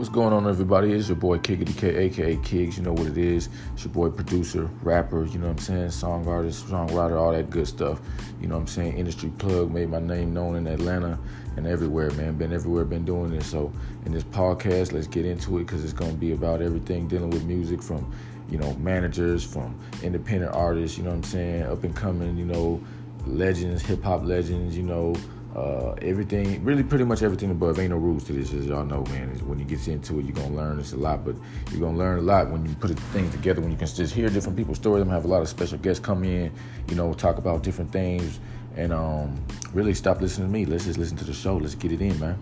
What's going on, everybody? It's your boy Kiggity K, aka Kiggs. You know what it is. It's your boy, producer, rapper, you know what I'm saying? Song artist, songwriter, all that good stuff. You know what I'm saying? Industry plug, made my name known in Atlanta and everywhere, man. Been everywhere, been doing this. So, in this podcast, let's get into it because it's going to be about everything dealing with music from, you know, managers, from independent artists, you know what I'm saying? Up and coming, you know, legends, hip hop legends, you know uh, everything, really, pretty much everything above. Ain't no rules to this, as y'all know, man. When you get into it, you're gonna learn. It's a lot, but you're gonna learn a lot when you put things together. When you can just hear different people's stories. I'm gonna have a lot of special guests come in, you know, talk about different things, and um, really stop listening to me. Let's just listen to the show. Let's get it in, man.